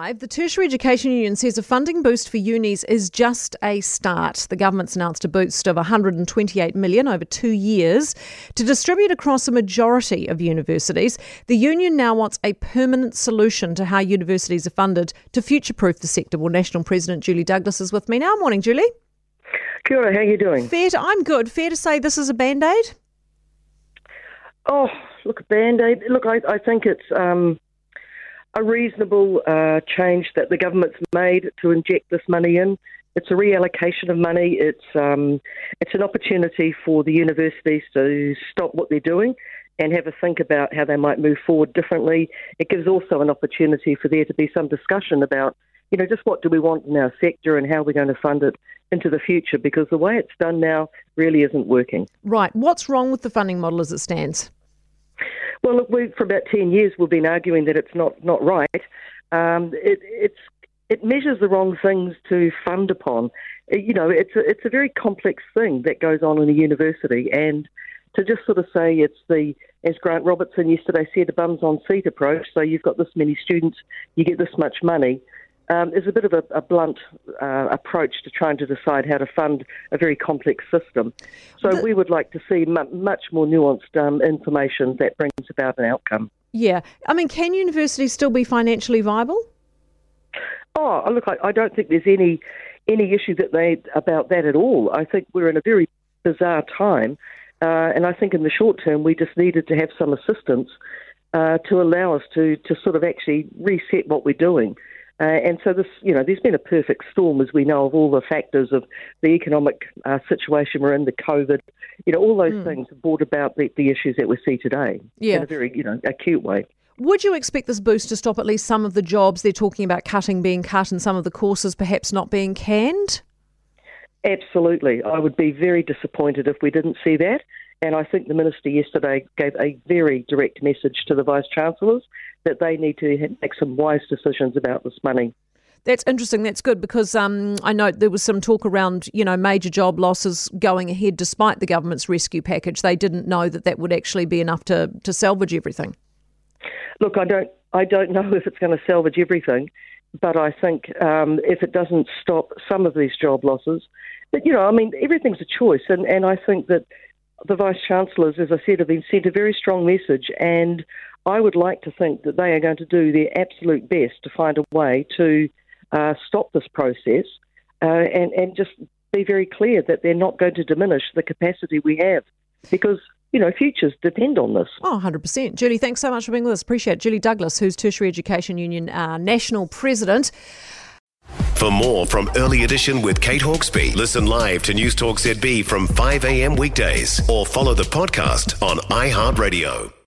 The Tertiary Education Union says a funding boost for unis is just a start. The government's announced a boost of 128 million over 2 years to distribute across a majority of universities. The union now wants a permanent solution to how universities are funded to future-proof the sector. Well, National President Julie Douglas is with me now. Morning, Julie. Kia ora, how are you doing? Fair to, I'm good. Fair to say this is a band-aid? Oh, look, band-aid. Look, I, I think it's um, a reasonable uh, change that the government's made to inject this money in. It's a reallocation of money. It's um, it's an opportunity for the universities to stop what they're doing and have a think about how they might move forward differently. It gives also an opportunity for there to be some discussion about, you know, just what do we want in our sector and how we're going to fund it into the future because the way it's done now really isn't working. Right. What's wrong with the funding model as it stands? Well, look, we, for about 10 years we've been arguing that it's not, not right. Um, it, it measures the wrong things to fund upon. You know, it's a, it's a very complex thing that goes on in a university, and to just sort of say it's the, as Grant Robertson yesterday said, a bums on seat approach. So you've got this many students, you get this much money um, is a bit of a, a blunt uh, approach to trying to decide how to fund a very complex system. So the, we would like to see m- much more nuanced um, information that brings about an outcome. Yeah. I mean, can universities still be financially viable? Oh, look, I, I don't think there's any any issue that they about that at all. I think we're in a very bizarre time, uh, and I think in the short term we just needed to have some assistance uh, to allow us to to sort of actually reset what we're doing. Uh, and so this, you know, there's been a perfect storm, as we know, of all the factors of the economic uh, situation we're in, the COVID, you know, all those mm. things have brought about the, the issues that we see today yeah. in a very, you know, acute way. Would you expect this boost to stop at least some of the jobs they're talking about cutting being cut and some of the courses perhaps not being canned? Absolutely. I would be very disappointed if we didn't see that. And I think the Minister yesterday gave a very direct message to the Vice Chancellors that they need to make some wise decisions about this money. That's interesting. That's good because um, I know there was some talk around, you know, major job losses going ahead despite the government's rescue package. They didn't know that that would actually be enough to, to salvage everything. Look, I don't, I don't know if it's going to salvage everything, but I think um, if it doesn't stop some of these job losses, but you know, I mean, everything's a choice, and, and I think that the vice chancellors, as I said, have been sent a very strong message, and I would like to think that they are going to do their absolute best to find a way to uh, stop this process uh, and, and just be very clear that they're not going to diminish the capacity we have because you know, futures depend on this. Oh, 100%. Julie, thanks so much for being with us. Appreciate it. Julie Douglas, who's Tertiary Education Union uh, National President. For more from Early Edition with Kate Hawkesby, listen live to News Talk ZB from 5 a.m. weekdays or follow the podcast on iHeartRadio.